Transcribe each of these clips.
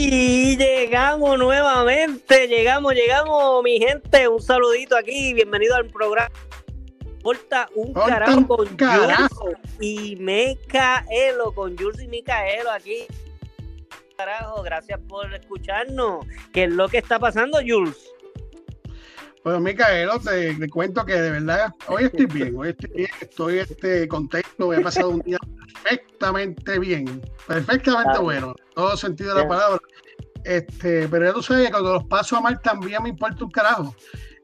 Y llegamos nuevamente, llegamos, llegamos, mi gente. Un saludito aquí, bienvenido al programa. Porta un carajo con carajo. y Micaelo, con Jules y Micaelo aquí. Carajo, gracias por escucharnos. ¿Qué es lo que está pasando, Jules? Bueno, Micaelo, te, te, cuento que de verdad hoy estoy bien, hoy estoy bien, estoy este, contento, he pasado un día perfectamente bien, perfectamente bueno, todo sentido de la palabra. Este, pero ya tú sabes que cuando los paso a mal también me importa un carajo.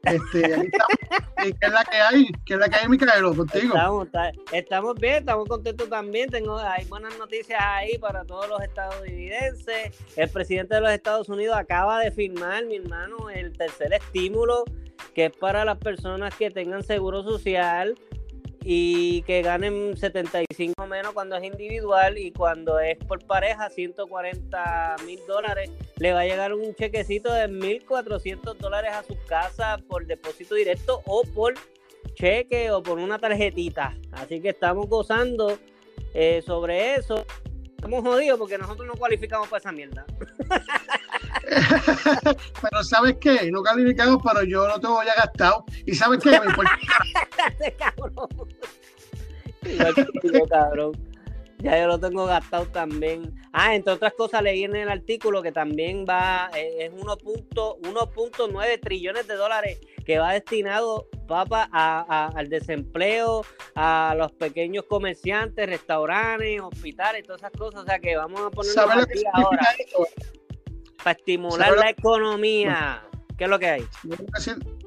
Este, estamos. ¿Qué es la que hay? ¿Qué es la que hay, Micaelo, contigo? Estamos, estamos bien, estamos contentos también. Tengo, hay buenas noticias ahí para todos los estadounidenses. El presidente de los Estados Unidos acaba de firmar, mi hermano, el tercer estímulo, que es para las personas que tengan seguro social y que ganen 75 menos cuando es individual y cuando es por pareja 140 mil dólares le va a llegar un chequecito de 1.400 dólares a su casa por depósito directo o por cheque o por una tarjetita. Así que estamos gozando eh, sobre eso. Estamos jodidos porque nosotros no cualificamos para esa mierda pero ¿sabes qué? No calificamos, pero yo lo tengo ya gastado. ¿Y sabes qué? Me importa. cabrón. Ya yo lo tengo gastado también. Ah, entre otras cosas leí en el artículo que también va, eh, es 1.9 trillones de dólares que va destinado, papá, a, al desempleo, a los pequeños comerciantes, restaurantes, hospitales, todas esas cosas. O sea que vamos a ponerlo aquí ahora. Para estimular la economía. ¿Qué es lo que hay?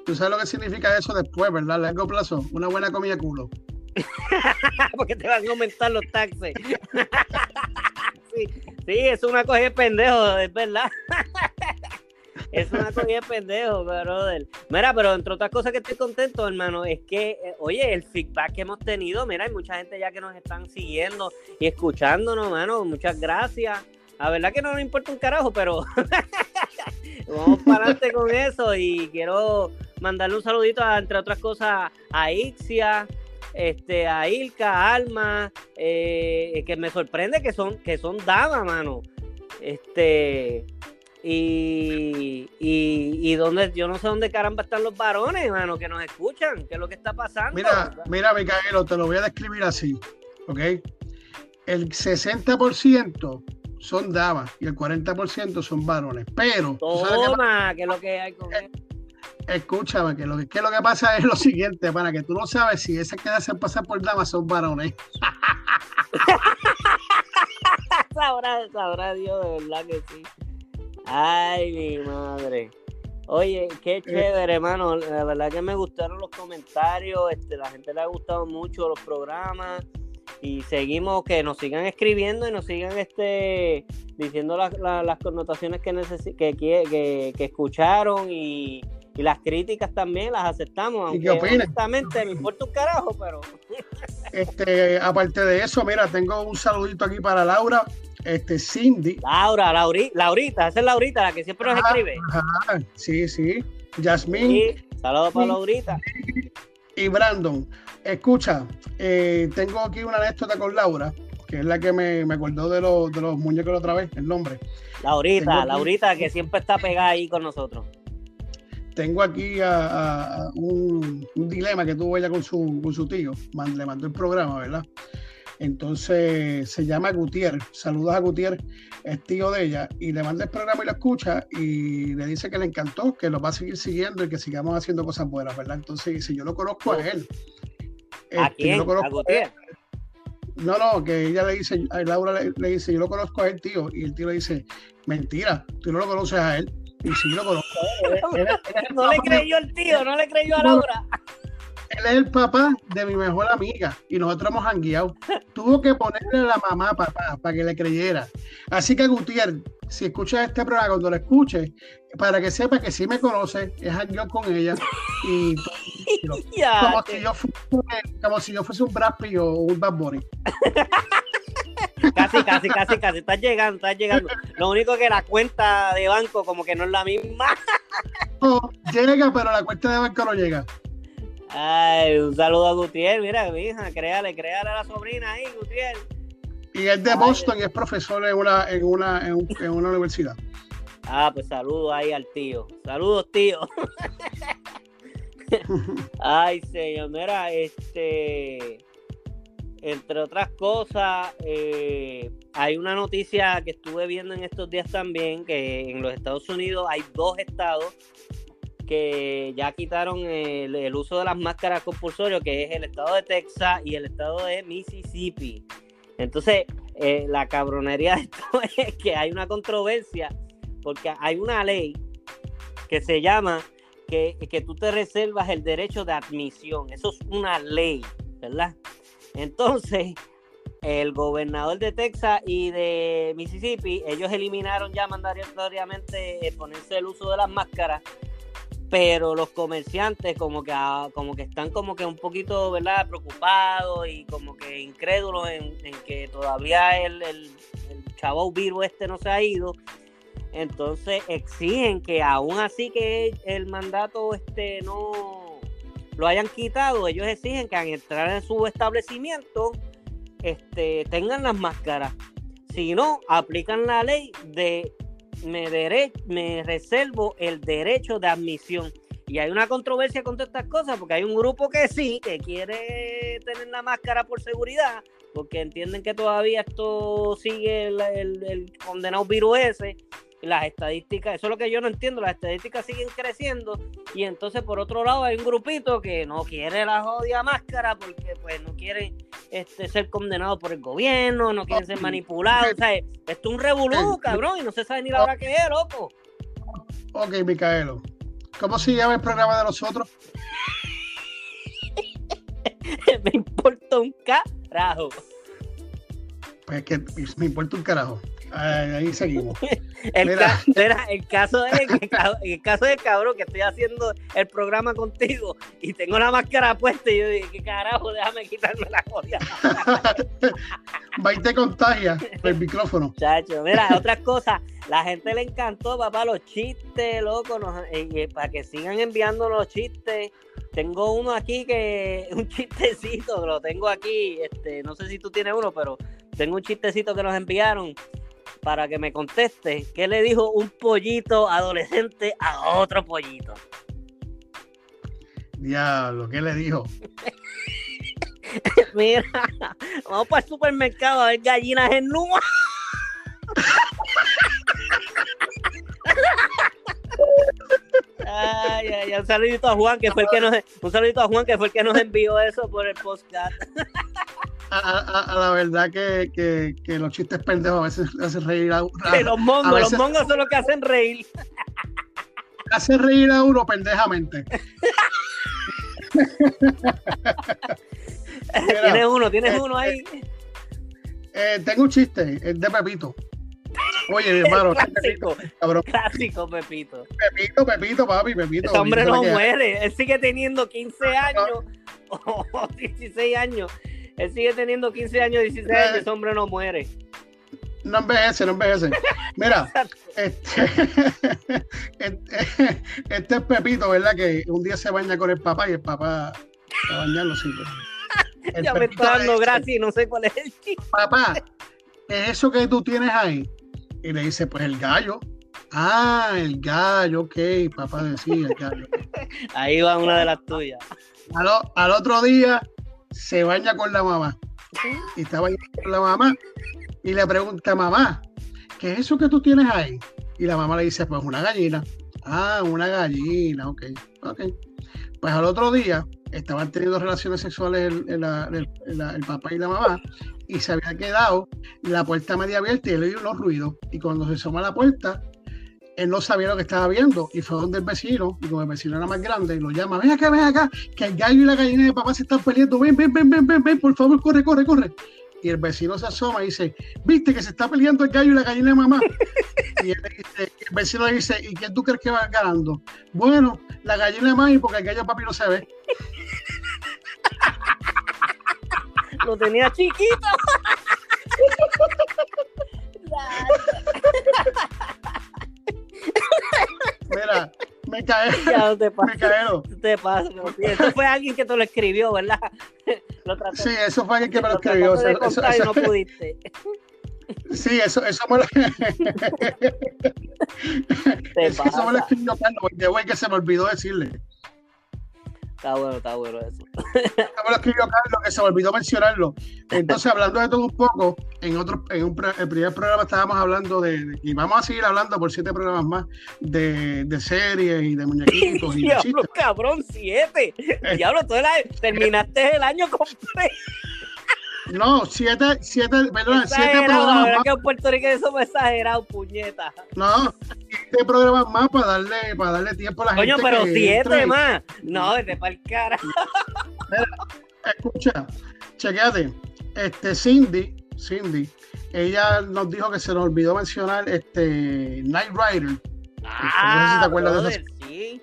Tú sabes lo que significa eso después, ¿verdad? A largo plazo. Una buena comida culo. Porque te van a aumentar los taxes. sí, sí, es una cogida de pendejo, es verdad. es una cogida de pendejo, brother. Mira, pero entre otras cosas que estoy contento, hermano, es que, eh, oye, el feedback que hemos tenido, mira, hay mucha gente ya que nos están siguiendo y escuchándonos, hermano. Muchas gracias. La verdad que no nos importa un carajo, pero vamos para adelante con eso y quiero mandarle un saludito, entre otras cosas, a Ixia, este, a Ilka, a Alma, eh, que me sorprende que son, que son damas, mano. Este, y, y, donde, yo no sé dónde caramba están los varones, mano, que nos escuchan, qué es lo que está pasando. Mira, mira, Micaelo, te lo voy a describir así, ¿ok? El 60% son damas y el 40% son varones, pero... Toma, que, es lo que hay con eso escúchame, que lo que, que, lo que pasa es lo siguiente, para que tú no sabes si esas que hacen pasar por damas son varones. sabrá, sabrá Dios, de verdad que sí. Ay, mi madre. Oye, qué eh. chévere, hermano. La verdad que me gustaron los comentarios. Este, la gente le ha gustado mucho los programas. Y seguimos que nos sigan escribiendo y nos sigan este diciendo las connotaciones que, que, que, que escucharon y, y las críticas también las aceptamos. Aunque ¿Y qué opinas? Honestamente, me importa un carajo, pero. Este, aparte de eso, mira, tengo un saludito aquí para Laura, este Cindy. Laura, Lauri, Laurita, esa es Laurita, la que siempre nos escribe. Ajá, sí, sí. Yasmín. Sí, saludos para Laurita. Y Brandon. Escucha, eh, tengo aquí una anécdota con Laura, que es la que me, me acordó de los, de los muñecos otra vez, el nombre. Laurita, Laurita, que siempre está pegada ahí con nosotros tengo aquí a, un, dilema que tuvo ella con su, con su tío, le mandó el programa, ¿verdad? Entonces se llama Gutiérrez, saludos a Gutiérrez, es tío de ella, y le manda el programa y lo escucha y le dice que le encantó, que lo va a seguir siguiendo y que sigamos haciendo cosas buenas, ¿verdad? Entonces si yo lo conozco a él. ¿A este, quién? ¿A Gutiérrez? No, no, que ella le dice, a Laura le, le, dice, yo lo conozco a él, tío, y el tío le dice, mentira, tú no lo conoces a él. Y sí lo conozco. no le creyó el tío, no le creyó a Laura. Él es el papá de mi mejor amiga y nosotros hemos hangueado. Tuvo que ponerle a la mamá, papá, para que le creyera. Así que Gutiérrez, si escuchas este programa, cuando lo escuches, para que sepa que sí me conoce, es hangueado con ella. Y, como, si yo fuese, como si yo fuese un Brad o un Bad Bunny. Casi, casi, casi, casi. Estás llegando, estás llegando. Lo único que la cuenta de banco como que no es la misma. No, llega, pero la cuenta de banco no llega. Ay, un saludo a Gutiérrez. Mira, mi hija, créale, créale a la sobrina ahí, Gutiérrez. Y es de Boston y es profesor en una, en una, en, una universidad. Ah, pues saludos ahí al tío. Saludos, tío. Ay, señor, mira, este, entre otras cosas, eh, hay una noticia que estuve viendo en estos días también, que en los Estados Unidos hay dos estados que ya quitaron el, uso de las máscaras compulsorias, que es el estado de Texas y el estado de Mississippi. Entonces, eh, la cabronería de esto es que hay una controversia, porque hay una ley que se llama que, que tú te reservas el derecho de admisión. Eso es una ley, ¿verdad? Entonces, el gobernador de Texas y de Mississippi, ellos eliminaron ya mandatoriamente ponerse el uso de las máscaras, pero los comerciantes como que ah, como que están como que un poquito, ¿verdad? preocupados y como que incrédulos en, que todavía el, el, el chavo virus este no se ha ido. Entonces exigen que aún así que el mandato este no lo hayan quitado, ellos exigen que al entrar en su establecimiento este, tengan las máscaras. Si no, aplican la ley de me, me reservo el derecho de admisión. Y hay una controversia con todas estas cosas, porque hay un grupo que sí, que quiere tener la máscara por seguridad, porque entienden que todavía esto sigue el condenado virus ese, las estadísticas, eso es lo que yo no entiendo, las estadísticas siguen creciendo y entonces por otro lado hay un grupito que no quiere la jodia máscara porque pues no quieren este, ser condenados por el gobierno, no quieren ser manipulados, o sea, esto es un revolú, cabrón, y no se sabe ni la hora que es, loco. Ok, Micaelo, ¿cómo se llama el programa de nosotros? me importa un carajo. Pues que me importa un carajo. Ahí, seguimos. el, el, caso de, el, caso del cabrón que estoy haciendo el programa contigo y tengo la máscara puesta y yo dije, ¿qué carajo? Déjame quitarme la joya. Va y te contagia el micrófono. Chacho, mira, otras cosas. La gente le encantó, papá, los chistes, loco, para que sigan enviando los chistes. Tengo uno aquí que, un chistecito, lo tengo aquí, este, no sé si tú tienes uno, pero tengo un chistecito que nos enviaron para que me conteste qué le dijo un pollito adolescente a otro pollito. Diablo, ¿qué le dijo? Mira, vamos para el supermercado a ver gallinas en numa. Ay, ay, un saludito a Juan que fue el que nos un saludito a Juan que fue el que nos envió eso por el podcast a, la verdad que, que, los chistes pendejos a veces hacen reír a, a los mongos, los mongos son los que hacen reír. Hacen reír a uno pendejamente. tienes uno, tienes eh, uno ahí. Eh, eh, tengo un chiste, es de Pepito. Oye, hermano, clásico, clásico Pepito. Pepito, Pepito, papi, Pepito. Ese hombre no muere, él sigue teniendo 15 años o 16 años él sigue teniendo 15 años, 16 años, ese hombre no muere. No envejece, no envejece. Mira, este, este, este, es Pepito, ¿verdad? Que un día se baña con el papá y el papá a bañarlo sí. ya me está dando gracia y no sé cuál es el chiste. Papá, ¿es eso que tú tienes ahí? Y le dice, pues el gallo. Ah, el gallo, ok, papá decía el gallo. Ahí va una de las tuyas. al otro día se baña con la mamá. Y está bañando con la mamá y le pregunta, mamá, ¿qué es eso que tú tienes ahí? Y la mamá le dice, pues una gallina. Ah, una gallina, ok, ok. Pues al otro día estaban teniendo relaciones sexuales el, el, papá y la mamá y se había quedado la puerta media abierta y él oyó los ruidos. Y cuando se asoma la puerta, él no sabía lo que estaba viendo y fue donde el vecino, y como el vecino era más grande, y lo llama, ven acá, ven acá, que el gallo y la gallina de papá se están peleando, ven, ven, ven, ven, ven, ven, por favor, corre, corre, corre. Y el vecino se asoma y dice, viste que se está peleando el gallo y la gallina de mamá. y el vecino le dice, ¿y quién tú crees que va ganando? Bueno, la gallina de mami, porque el gallo de papi no se ve. lo tenía chiquito. Mira, me cae. Ya, te me cae. Te pasa. Eso fue alguien que te lo escribió, ¿verdad? sí, eso fue alguien que me lo escribió. Eso, eso, no pudiste. Sí, eso, eso me lo, eso me lo escribió Carlos, de güey que se me olvidó decirle. Está bueno, está bueno eso. Lo escribió Carlos, que se me olvidó mencionarlo. Entonces, hablando de todo un poco, en otro, en un, el primer programa estábamos hablando de, y vamos a seguir hablando por siete programas más, de, de series y de muñequitos y Diablo, cabrón, siete. Diablo, tú la- terminaste el año completo. No, siete, siete, perdón, siete programas más. que en Puerto Rico eso fue exagerado, puñeta. No, siete programas más para darle, para darle tiempo a la Coño, gente. pero que siete entre más. No, vete para el cara. Escucha, chequéate. Este Cindy, Cindy, ella nos dijo que se nos olvidó mencionar este Night Rider. Ah, te acuerdas de brother, sí.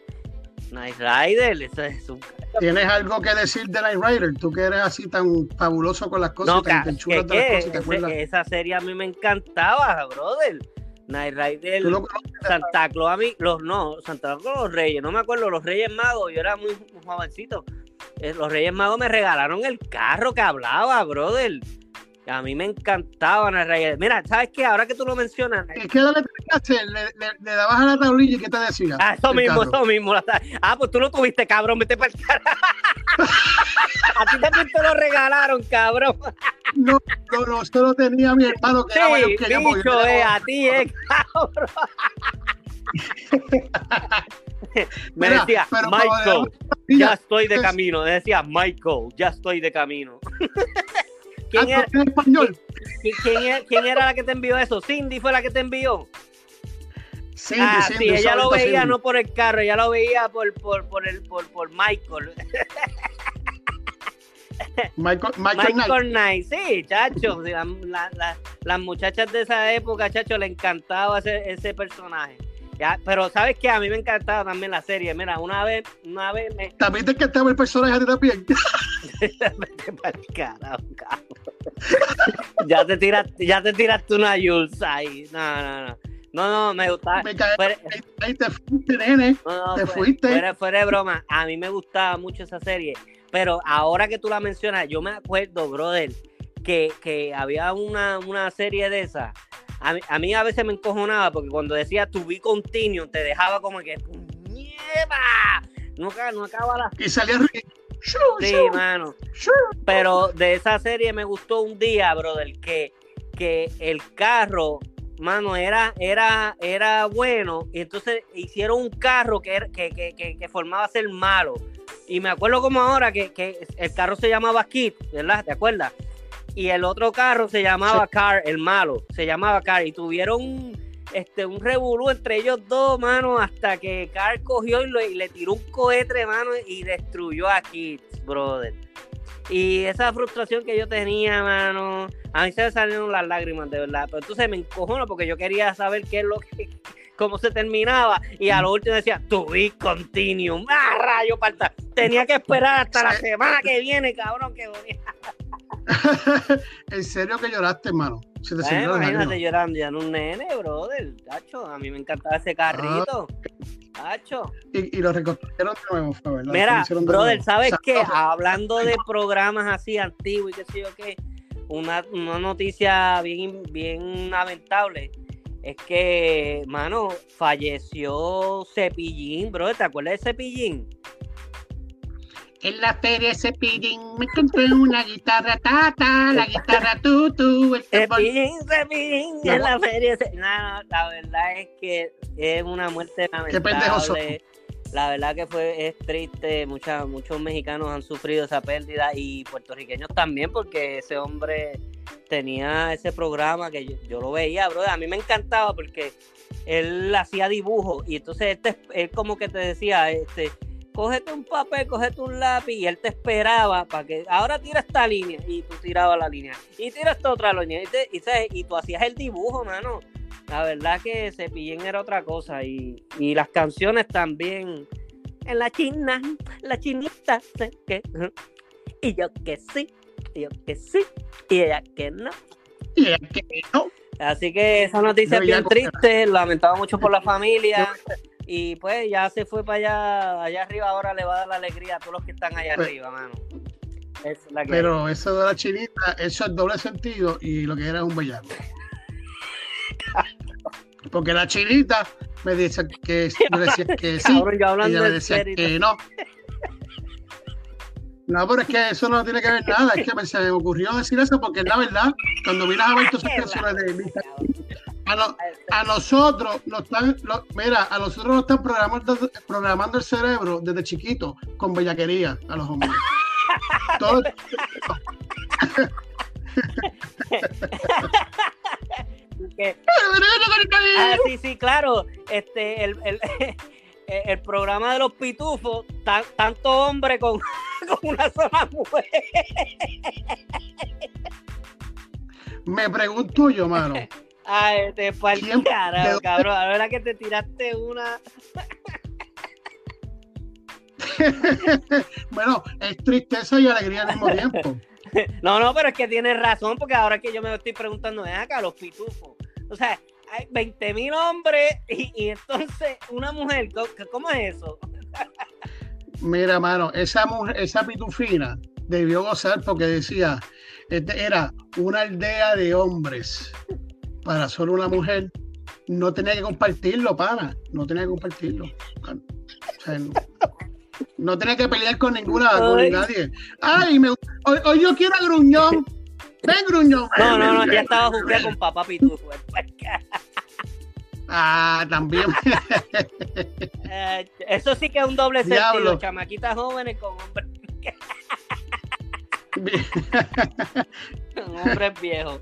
Night Rider, eso es un... ¿Tienes algo que decir de Night Rider? Tú que eres así tan fabuloso con las cosas, No, tan, que, chulas de las que cosas, ¿te acuerdas? esa serie a mí me encantaba, brother. Night Rider, Santa Claus a mí, los no, Santa Claus los Reyes, no me acuerdo, los Reyes Magos, yo era muy, muy jovencito. Eh, Los Reyes Magos me regalaron el carro que hablaba, brother. A mí me encantaba Night Rider. Mira, ¿sabes qué? Ahora que tú lo mencionas, ¿Y ¿Qué era lo que hacer? Le, le- le dabas a la tablilla y ¿qué te decía? Ah, eso mismo, carro. eso mismo. Ah, pues tú lo tuviste, cabrón, vete para el. A ti también te lo regalaron, cabrón. No, no, no, esto lo tenía mi hermano que era mayor Sí, que porque yo bicho, era eh, a ti, eh, cabrón. Me Mira, decía, Michael, la ya estoy de camino. Me decía, Michael, ya estoy de camino. ah, ¿Quién era, eres español. qui- quién era- quién era la que te envió eso? Cindy fue la que te envió. Cindy, ah, Cindy, sí, ella lo veía Cindy. no por el carro, ella lo veía por, por, por, el, por, por Michael. Michael, Michael, Knight. Michael Knight, sí, chacho. la- la- la- las muchachas de esa época, chacho, le encantaba ese, ese personaje. Ya, pero sabes que a mí me encantaba también la serie. Mira, una vez, una vez me. También te encantaba el personaje ti también. Ya te tiraste, ya te tiraste una Jules ahí. No, no, no. No, no, me gustaba. Me cae- Fuera, ahí, te fuiste, nene. no, no, te fuiste. Fuera, fuera de broma, a mí me gustaba mucho esa serie. Pero ahora que tú la mencionas, yo me acuerdo, brother, que, que había una, una serie de esas. A mí, a mí a veces me encojonaba porque cuando decía to be continuo, te dejaba como que ¡Puñeta! No, no acaba la. Y salía Sí, mano. Pero de esa serie me gustó un día, brother, que, que el carro, mano, era, era, era bueno. Y entonces hicieron un carro que, que, que, que, formaba ser malo. Y me acuerdo como ahora que, que el carro se llamaba Kit, ¿verdad? ¿Te acuerdas? Y el otro carro se llamaba Car, el malo, se llamaba Car. Y tuvieron un, este, un revolú entre ellos dos, mano, hasta que Car cogió y, lo- y le tiró un cohete, mano, y destruyó a Kit, brother. Y esa frustración que yo tenía, mano, a mí se me salieron las lágrimas, de verdad. Pero entonces me encojono porque yo quería saber qué es lo que, cómo se terminaba. Y a lo último decía, to be continuum. ¡Ah, rayo, parta! Tenía que esperar hasta la semana que viene, cabrón, que bonito. en serio que lloraste, hermano. Se te Bueno, imagínate llorando ya en un nene, brother. Tacho, a mí me encantaba ese carrito. Tacho. Y, y lo reconstruyeron de nuevo, fue verdad. Mira, brother. ¿sabes O sea, qué? Hablando de programas así antiguos y qué sé yo qué, una, una noticia bien, bien lamentable es que, mano, falleció Cepillín, bro. ¿Te acuerdas de Cepillín? En la feria de Cepillín me encontré una guitarra tata, la guitarra tutu, el. Cepillín, Cepillín, en la feria. Ce- No, no, la verdad es que es una muerte lamentable. La verdad que fue es triste, Mucha- muchos mexicanos han sufrido esa pérdida y puertorriqueños también porque ese hombre tenía ese programa que yo, yo lo veía, bro, a mí me encantaba porque él hacía dibujos y entonces él, te- él como que te decía, este, cógete un papel, cógete un lápiz y él te esperaba para que ahora tira esta línea y tú tirabas la línea y tira esta otra línea y, te- y, ¿sabes? y tú hacías el dibujo, mano. La verdad que Cepillín era otra cosa y, y las canciones también. En la china, la chinita, sé que. Y yo que sí, y yo que sí, y ella que no. Y es que no. Así que esa noticia es No, ya bien triste, lamentaba mucho por la familia. Y pues ya se fue para allá, allá arriba, ahora le va a dar la alegría a todos los que están allá Pues- arriba, mano. Es la que Pero eso de la chinita, eso es doble sentido y lo que era es un bellaco. Porque la chinita me dice que yo decía que sí, Cabrón, yo hablando ella me decía que no. No, pero es que eso no tiene que ver nada, es que me- se me ocurrió decir eso porque la verdad, cuando vienes a ver todas esas canciones de a, no- a nosotros nos están, lo- mira, a nosotros nos están programando, programando el cerebro desde chiquito con bellaquería a los hombres. Todo- Que- Ah, sí, sí, claro. Este, el, el, el programa de los pitufos, tan- tanto hombre con, con una sola mujer. Me pregunto yo, mano, Ay, te fue ¿Quién- de carajo, cabrón. Verdad que te tiraste una. bueno, es tristeza y alegría al mismo tiempo. No, no, pero es que tienes razón, porque ahora que yo me estoy preguntando, ven acá, los pitufos. O sea, hay 20 mil hombres y, y entonces una mujer, ¿cómo, cómo es eso? Mira, mano, esa mujer, esa pitufina debió gozar porque decía, este era una aldea de hombres para solo una mujer. No tenía que compartirlo, pana. No tenía que compartirlo. O sea, no, no tenía que pelear con ninguna, con nadie. Ay, me, hoy, hoy yo quiero a Gruñón. Ven, Gruñón. No, no, no, ya estaba jugando con papá pitufo. Ah, también. Eh, eso sí que es un doble sentido, Diablo. chamaquitas jóvenes con hombres, con hombres viejos.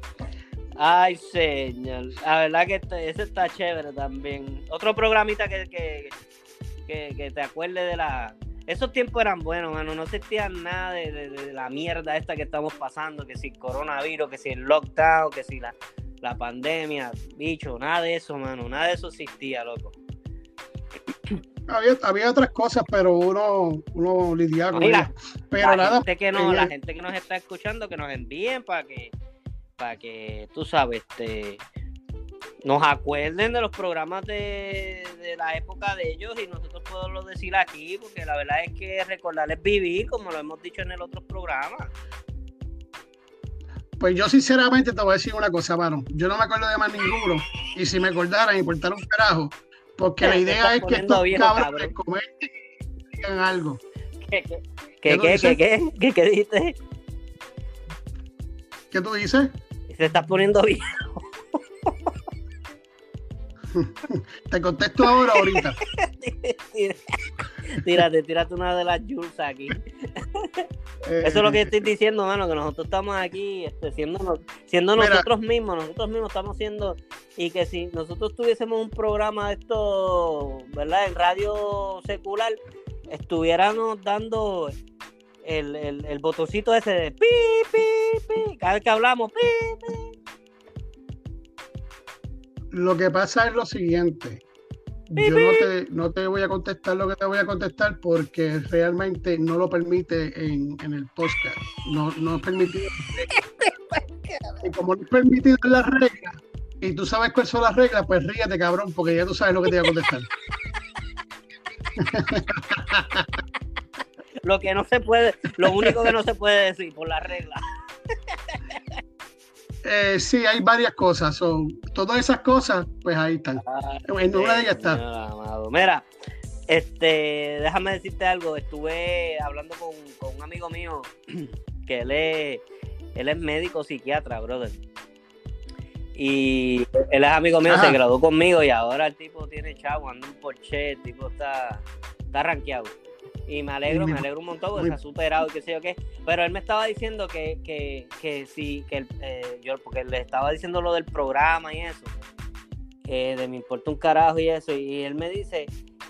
Ay, señor. La verdad que este- ese está chévere también. Otro programita que, que, que, que te acuerdes de la... Esos tiempos eran buenos, mano. No sentían nada de, de- de la mierda esta que estamos pasando, que si el coronavirus, que si el lockdown, que si la, la pandemia, bicho, nada de eso, mano. Nada de eso existía, loco. había, había otras cosas, pero uno, uno lidiaba con ellas. Pero la nada, gente que no, la gente que nos está escuchando, que nos envíen para que, para que, tú sabes, este, nos acuerden de los programas de, de la época de ellos y nosotros podemos decir aquí, porque la verdad es que recordarles vivir, como lo hemos dicho en el otro programa. Pues yo sinceramente te voy a decir una cosa, mano. Yo no me acuerdo de más ninguno. Y si me acordaran, importar un carajo. Porque la Te idea es que estos viejo, cabrones cabrón. comenten y digan algo. ¿Qué, qué, ¿Qué qué, qué, qué, qué dijiste? ¿Qué tú dices? Se está poniendo bien. Te contesto ahora ahorita. tírate, tírate una de las Jules aquí. Eh, Eso es lo que estoy diciendo, mano, que nosotros estamos aquí este, siendo, no- siendo Mira. nosotros mismos, nosotros mismos estamos siendo, y que si nosotros tuviésemos un programa de esto, ¿verdad? En radio secular, estuviéramos dando el, el, el botoncito ese de pi, pi, pi, cada vez que hablamos, pi, pi. Lo que pasa es lo siguiente. Yo no te, no te voy a contestar lo que te voy a contestar porque realmente no lo permite en, en el podcast. No, no es permitido. Y como no es permitido en las reglas, y tú sabes cuáles son las reglas, pues ríete, cabrón, porque ya tú sabes lo que te voy a contestar. Lo que no se puede, lo único que no se puede decir por la regla. Eh, sí, hay varias cosas. son todas esas cosas, pues ahí están. En una de ellas está. Amado. Mira, este, déjame decirte algo. Estuve hablando con, con un amigo mío que él es, él es médico psiquiatra, brother. Y él es amigo mío, Ajá. se graduó conmigo y ahora el tipo tiene chavo, anda un Porsche, el tipo está, está rankeado. Y me alegro, me alegro un montón porque se ha superado y qué sé yo qué. Pero él me estaba diciendo que, que, que sí, que eh, yo, porque le estaba diciendo lo del programa y eso, que de me importa un carajo y eso. Y él me dice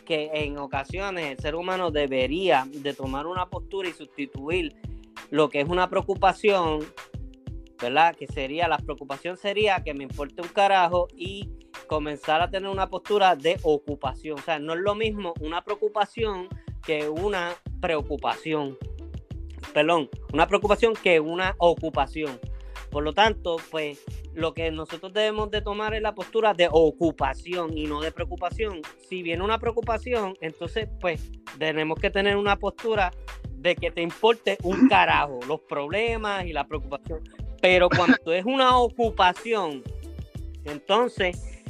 que en ocasiones el ser humano debería de tomar una postura y sustituir lo que es una preocupación, ¿verdad? Que sería, la preocupación sería que me importe un carajo y comenzar a tener una postura de ocupación. O sea, no es lo mismo una preocupación que una preocupación. Perdón, una preocupación que una ocupación. Por lo tanto, pues lo que nosotros debemos de tomar es la postura de ocupación y no de preocupación. Si viene una preocupación, entonces pues tenemos que tener una postura de que te importe un carajo los problemas y la preocupación. Pero cuando es una ocupación, entonces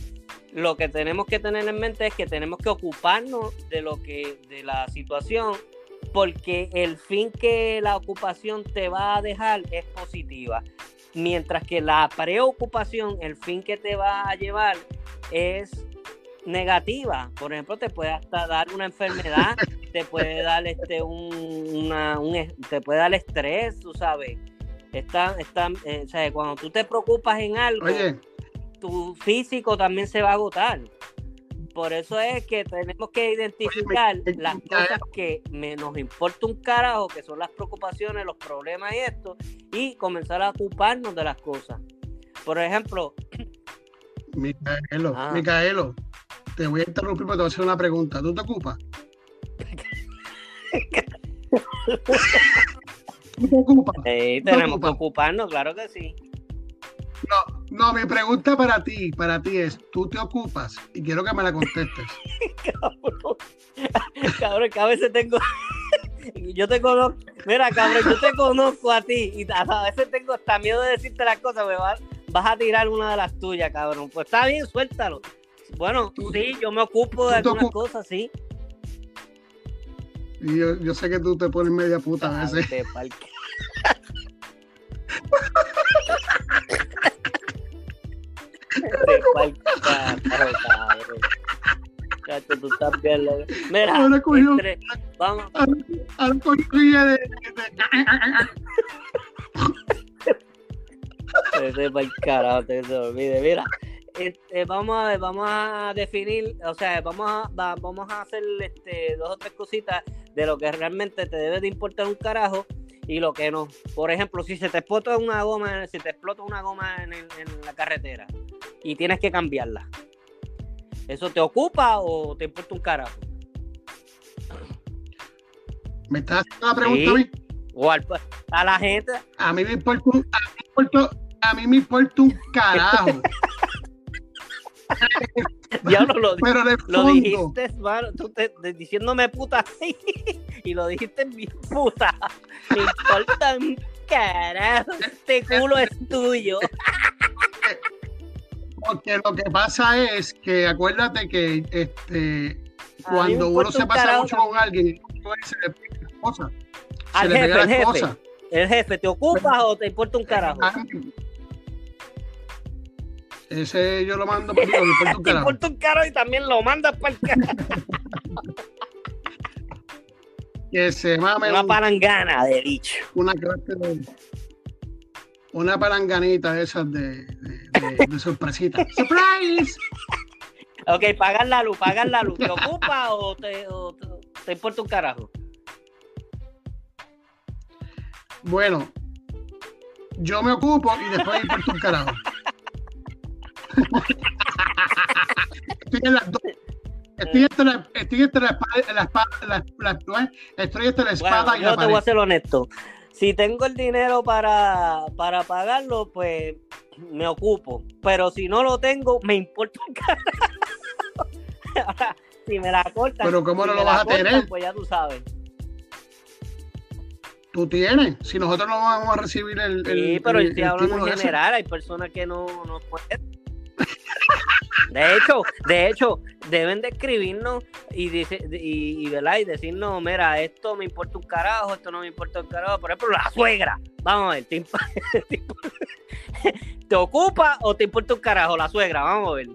lo que tenemos que tener en mente es que tenemos que ocuparnos de lo que, de la situación, porque el fin que la ocupación te va a dejar es positiva. Mientras que la preocupación, el fin que te va a llevar es negativa. Por ejemplo, te puede hasta dar una enfermedad, te puede dar este un, una, un te puede dar estrés, tú sabes. Está, está, eh, o sea, cuando tú te preocupas en algo, tu físico también se va a agotar. Por eso es que tenemos que identificar las cosas que nos importa un carajo, que son las preocupaciones, los problemas y esto, y comenzar a ocuparnos de las cosas. Por ejemplo, Micaelo, ah. Micaelo, te voy a interrumpir porque te voy a hacer una pregunta. ¿Tú te ocupas? ¿Tú te ocupas? Sí, tenemos que ocuparnos, claro que sí. No, no, mi pregunta para ti, para ti es, ¿tú te ocupas? Y quiero que me la contestes. cabrón, cabrón, que a veces tengo, yo te conozco, mira cabrón, yo te conozco a ti y a veces tengo hasta miedo de decirte las cosas, me vas, vas a tirar una de las tuyas, cabrón. Pues está bien, suéltalo. Bueno, sí, yo me ocupo de algunas cosas, sí. Y yo, yo, sé que tú te pones media puta a veces. Cacho, tú estás bien Mira, ahora cogió, entre, vamos. Ahora cogió de... Ese para el carajo, te se olvide. Mira, este, vamos a ver, vamos a definir, o sea, vamos a, vamos a hacer este, dos o tres cositas de lo que realmente te debe de importar un carajo y lo que no. Por ejemplo, si se te explota una goma, si te explota una goma en, la carretera y tienes que cambiarla, ¿eso te ocupa o te importa un carajo? ¿Me estás haciendo la pregunta a mí? O a la gente. A mí me importa un, a mí me importa, a mí me importa un carajo. Diablo, lo, Pero lo dijiste, mano, tú te, diciéndome puta y lo dijiste bien puta. Me importa un carajo, este culo es tuyo. Porque lo que pasa es que acuérdate que este cuando uno se pasa mucho con alguien, se le pega las cosas. Se le pega las cosas. El jefe, ¿te ocupas o te importa un carajo? Ese yo lo mando para por un carajo. un carajo y también lo mandas para el carajo. que se mame. Una palangana de dicho. Una de, Una palanganita de esas de, de, de sorpresita. ¡Surprise! Ok, pagar la luz, pagar la luz. ¿Te ocupa o te, o te importa un carajo? Bueno, yo me ocupo y después me importa un carajo estoy en las dos. Estoy entre la, estoy entre la espada, la espada, la, la, estoy entre la espada bueno, y yo la te voy a ser honesto. Si tengo el dinero para, para pagarlo, pues me ocupo. Pero si no lo tengo, me importa carajo. si me la cortan. Pero ¿cómo no lo vas a tener? Pues ya tú sabes. Tú tienes. Si nosotros no vamos a recibir el. Sí, pero el, estoy hablando en general. Hay personas que no, no pueden. De hecho, de hecho, deben de escribirnos y, dice, y, y, y decirnos, mira, esto me importa un carajo, esto no me importa un carajo. Por ejemplo, la suegra. Vamos a ver, ¿te, ¿te ocupa o te importa un carajo la suegra? Vamos a ver.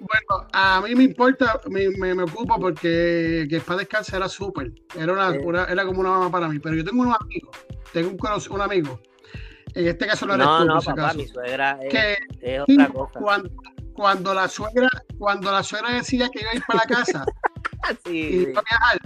Bueno, a mí me importa, me, me, ocupa porque que para descansar era súper. Era, una, era como una mamá para mí. Pero yo tengo unos amigos, tengo un, un amigo en este caso no eres no, tú, No, papá, mi suegra es, otra cosa. Cuando, cuando, la suegra, cuando la suegra decía que iba a ir para la casa sí, y iba a viajar,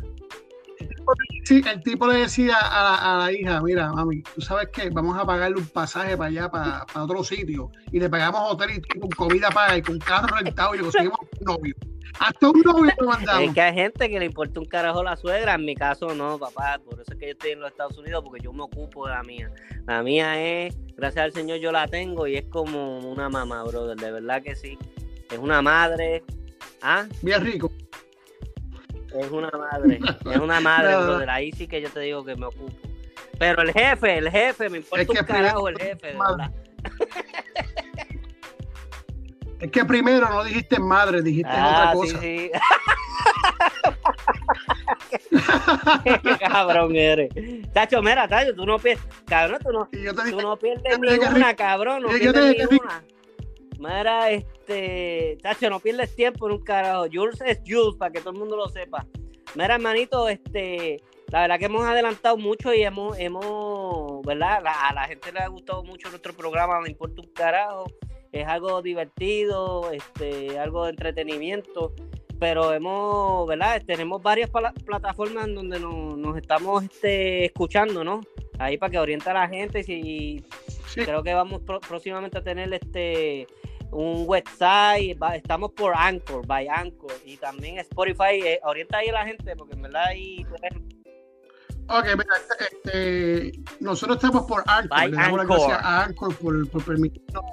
el tipo, le decía a la, hija, mira, mami, tú sabes qué, vamos a pagarle un pasaje para allá, para, para otro sitio, y le pagamos hotel y con comida para y con carro rentado y le conseguimos un novio. Hasta un novio lo mandamos. Es que hay gente que le importa un carajo la suegra, en mi caso no, papá, por eso es que yo estoy en los Estados Unidos, porque yo me ocupo de la mía. La mía es, gracias al Señor yo la tengo y es como una mamá, brother, de verdad que sí. Es una madre. ¿Ah? Bien rico. Es una madre, es una madre, brother. Ahí sí que yo te digo que me ocupo. Pero el jefe, el jefe, me importa un carajo el jefe, de verdad. Es que primero no dijiste madre, dijiste Ah, otra sí, cosa. sí. Qué cabrón eres. Tacho, mira, Tacho, tú no pierdes, cabrón, tú no, yo te dije, tú no pierdes yo te ni dije que una, sí. cabrón, no Yo- yo te pierdes dije ni que sí. una. Mira, este, Tacho, no pierdes tiempo en un carajo. Jules es Jules, para que todo el mundo lo sepa. Mira, hermanito, este, la verdad que hemos adelantado mucho y hemos, hemos, ¿verdad? La- a la gente le ha gustado mucho nuestro programa, me importa un carajo. Es algo divertido, este, algo de entretenimiento, pero hemos, ¿verdad? Tenemos varias plataformas en donde nos, nos estamos este, escuchando, ¿no? Ahí para que oriente a la gente y si sí, creo que vamos próximamente a tener este un website, va- estamos por Anchor, by Anchor, y también Spotify, eh, orienta ahí a la gente, porque en verdad ahí Ok, mira, este, este, nosotros estamos por Anchor, By le damos las gracias a Anchor por, por permitirnos,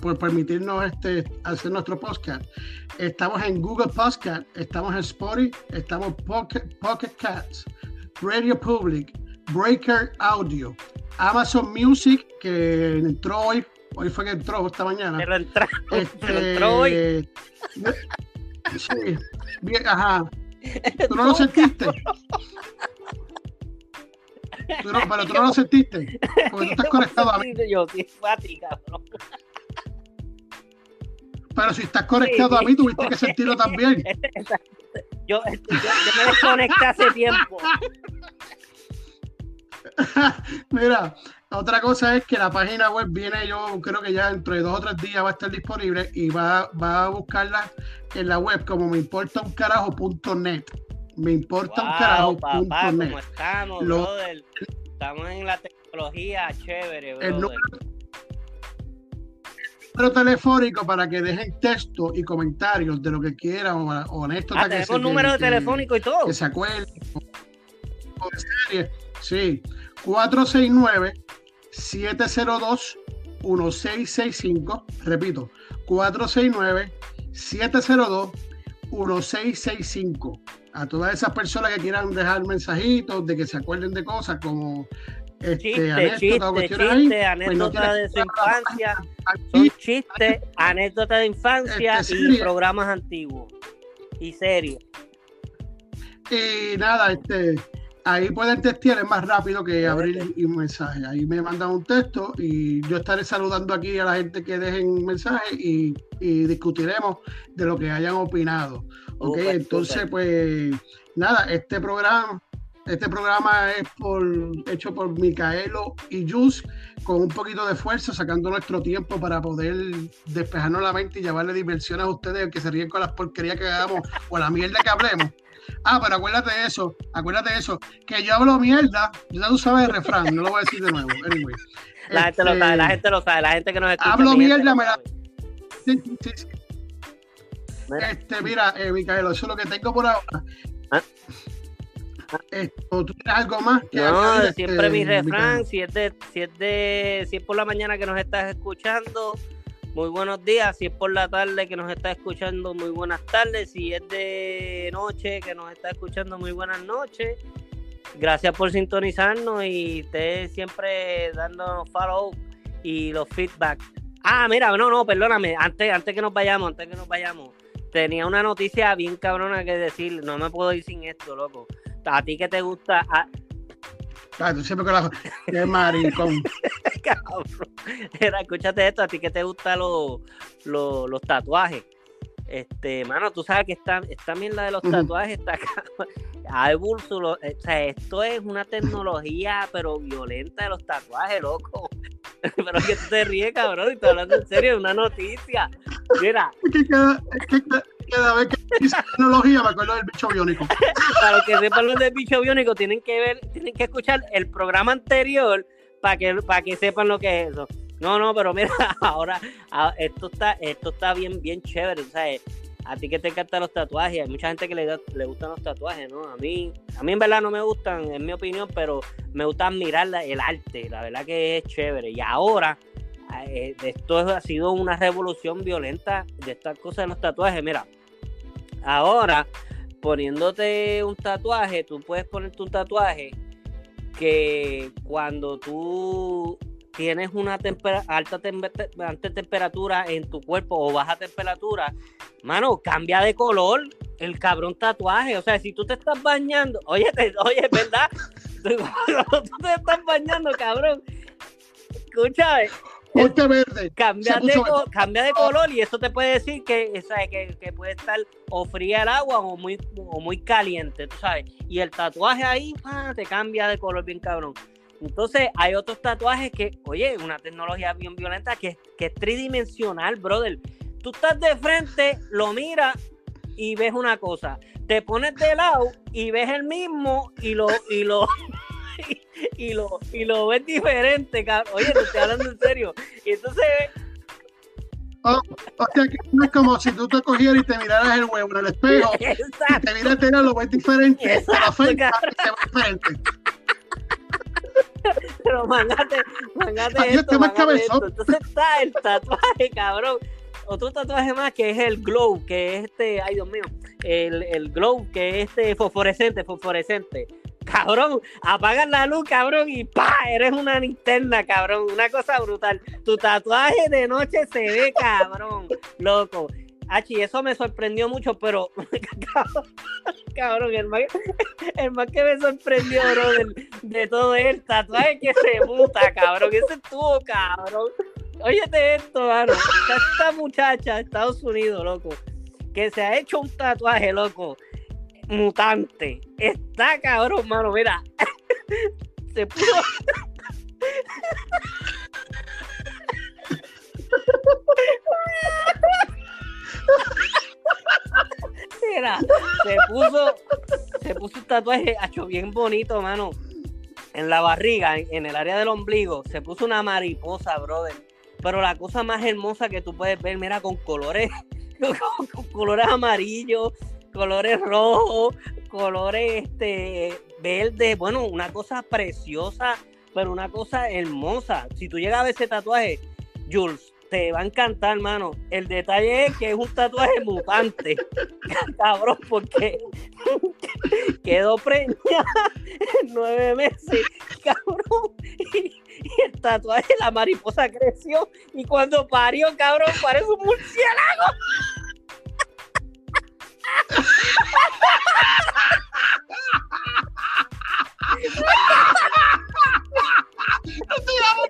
por permitirnos este, hacer nuestro podcast. Estamos en Google Podcast, estamos en Spotify, estamos Pocket, Pocket Cats, Radio Public, Breaker Audio, Amazon Music, que entró hoy, hoy fue que entró esta mañana. pero entra, Este, pero entró hoy. Sí, bien, ajá. ¿Tú no lo sentiste? Tú no- pero tú no lo sentiste. Porque tú estás conectado a mí. Yo sí, fue a ti, cabrón. Pero si estás conectado a mí, tuviste que sentirlo también. Yo, yo, yo me desconecté hace tiempo. Mira, otra cosa es que la página web viene, yo creo que ya dentro de dos o tres días va a estar disponible y va, va a buscarla en la web como me importa un carajo.net. Me importa un carajo.net. papá, ¿cómo estamos, Lo- brother? Estamos en la tecnología chévere, El número, número telefónico para que dejen texto y comentarios de lo que quieran o, o anécdotas Ah, que tenemos número que- telefónico y todo. que se acuerden. Sí, 469 702 1665. Repito, 469 702 1665. A todas esas personas que quieran dejar mensajitos de que se acuerden de cosas como este, Chiste, anécdotas o chiste, ahí, pues no de su infancia. Son chistes, anécdotas de infancia Este, y programas antiguos. Y series. Y nada, este, ahí pueden testear, es más rápido que abrir un mensaje. Ahí me mandan un texto y yo estaré saludando aquí a la gente que dejen mensaje y, y discutiremos de lo que hayan opinado. Ok, entonces pues nada, este programa, este programa es por, hecho por Micaelo y Jus con un poquito de esfuerzo, sacando nuestro tiempo para poder despejarnos la mente y llevarle diversión a ustedes que se ríen con las porquerías que hagamos o la mierda que hablemos. Ah, pero acuérdate de eso, acuérdate de eso, que yo hablo mierda, ya tú sabes el refrán, no lo voy a decir de nuevo. Anyway. La gente lo Este, sabe, la gente lo sabe, la gente que nos escucha. Hablo mierda, me la- sabe. sí, sí, sí. Mira, Este, mira, eh, Micaelo, eso es lo que tengo por ahora. Ah. Esto, ¿Tú tienes algo más? que No, añadir, siempre este, mi Micaelo? refrán, si es, de, si, es de, si es por la mañana que nos estás escuchando, muy buenos días. Si es por la tarde que nos estás escuchando, muy buenas tardes. Si es de noche que nos está escuchando, muy buenas noches. Gracias por sintonizarnos y ustedes siempre dándonos follow y los feedback. Ah, mira, no, no, perdóname, antes, antes que nos vayamos, antes que nos vayamos, tenía una noticia bien cabrona que decir, no me puedo ir sin esto, loco. A ti que te gusta, a- Ah, tú siempre con la. Qué maricón. cabrón. Mira, escúchate esto, a ti que te gustan los, los, los tatuajes. Este, mano, tú sabes que esta, esta mierda de los tatuajes está acá. Ha evolucionado, o sea, esto es una tecnología, pero violenta de los tatuajes, loco. Pero que tú te ríes, cabrón, y estoy hablando en serio, es una noticia. Mira, Es que cada, es que cada- cada vez que dice tecnología me acuerdo del bicho biónico. para los que sepan lo del bicho biónico, tienen que ver, tienen que escuchar el programa anterior para que, para que sepan lo que es eso. No, no, pero mira, ahora a- esto está, esto está bien, bien chévere, ¿sabes? A ti que te encantan los tatuajes, hay mucha gente que le, le gustan los tatuajes, ¿no? A mí, a mí en verdad no me gustan, en mi opinión, pero me gusta admirar el arte, la verdad que es chévere. Y ahora, eh, esto ha sido una revolución violenta de estas cosas de los tatuajes. Mira, ahora poniéndote un tatuaje, tú puedes ponerte un tatuaje que cuando tú tienes una alta, temperatura en tu cuerpo o baja temperatura, mano, cambia de color el cabrón tatuaje. O sea, si tú te estás bañando, oye, oye, ¿verdad? tú, te estás bañando, cabrón. Escúchame. verde. Cambia de, cambia de color y eso te puede decir que, que, que, puede estar o fría el agua o muy, o muy caliente, tú sabes. Y el tatuaje ahí te cambia de color bien cabrón. Entonces hay otros tatuajes que, oye, una tecnología bien violenta que, que es tridimensional, brother. Tú estás de frente, lo miras y ves una cosa. Te pones de lado y ves el mismo y lo, y lo, y, lo, y lo ves diferente, cabrón. Oye, te estoy hablando en serio. Y entonces Oh, o sea, que es como si tú te cogieras y te miraras el huevo en el espejo. Exacto. Y te miras lo ves diferente. Exacto, te la se ve diferente. Pero mangate, mangate esto, esto. Entonces está el tatuaje, cabrón. Otro tatuaje más que es el glow, que es este, ay Dios mío, el, el glow, que es este fosforescente, fosforescente. Cabrón, apagas la luz, cabrón, y pa, eres una linterna, cabrón. Una cosa brutal. Tu tatuaje de noche se ve, cabrón, loco. Achi, eso me sorprendió mucho, pero cabrón, el más, que me sorprendió, bro, de, todo el tatuaje que se muta, cabrón. Ese estuvo, cabrón. Óyete esto, mano. Esta, muchacha de Estados Unidos, loco, que se ha hecho un tatuaje, loco, mutante. Está cabrón, mano. Mira, se puso. Mira, se puso, se puso un tatuaje hecho bien bonito, mano. En la barriga, en, el área del ombligo, se puso una mariposa, brother. Pero la cosa más hermosa que tú puedes ver, mira, con colores, colores amarillos, colores rojos, colores este, verdes. Bueno, una cosa preciosa, pero una cosa hermosa. Si tú llegas a ver ese tatuaje, Jules, te va a encantar, hermano. El detalle es que es un tatuaje mutante. Cabrón, porque quedó preñada en nueve meses. Cabrón. Y, el tatuaje, la mariposa creció. Y cuando parió, cabrón, parece un murciélago. amo,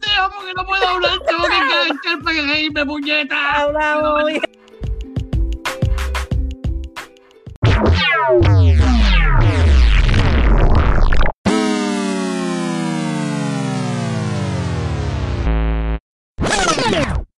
te amo, que no puedo hablar, tengo que quedar para que irme, puñeta. Hablamos, no, no, no,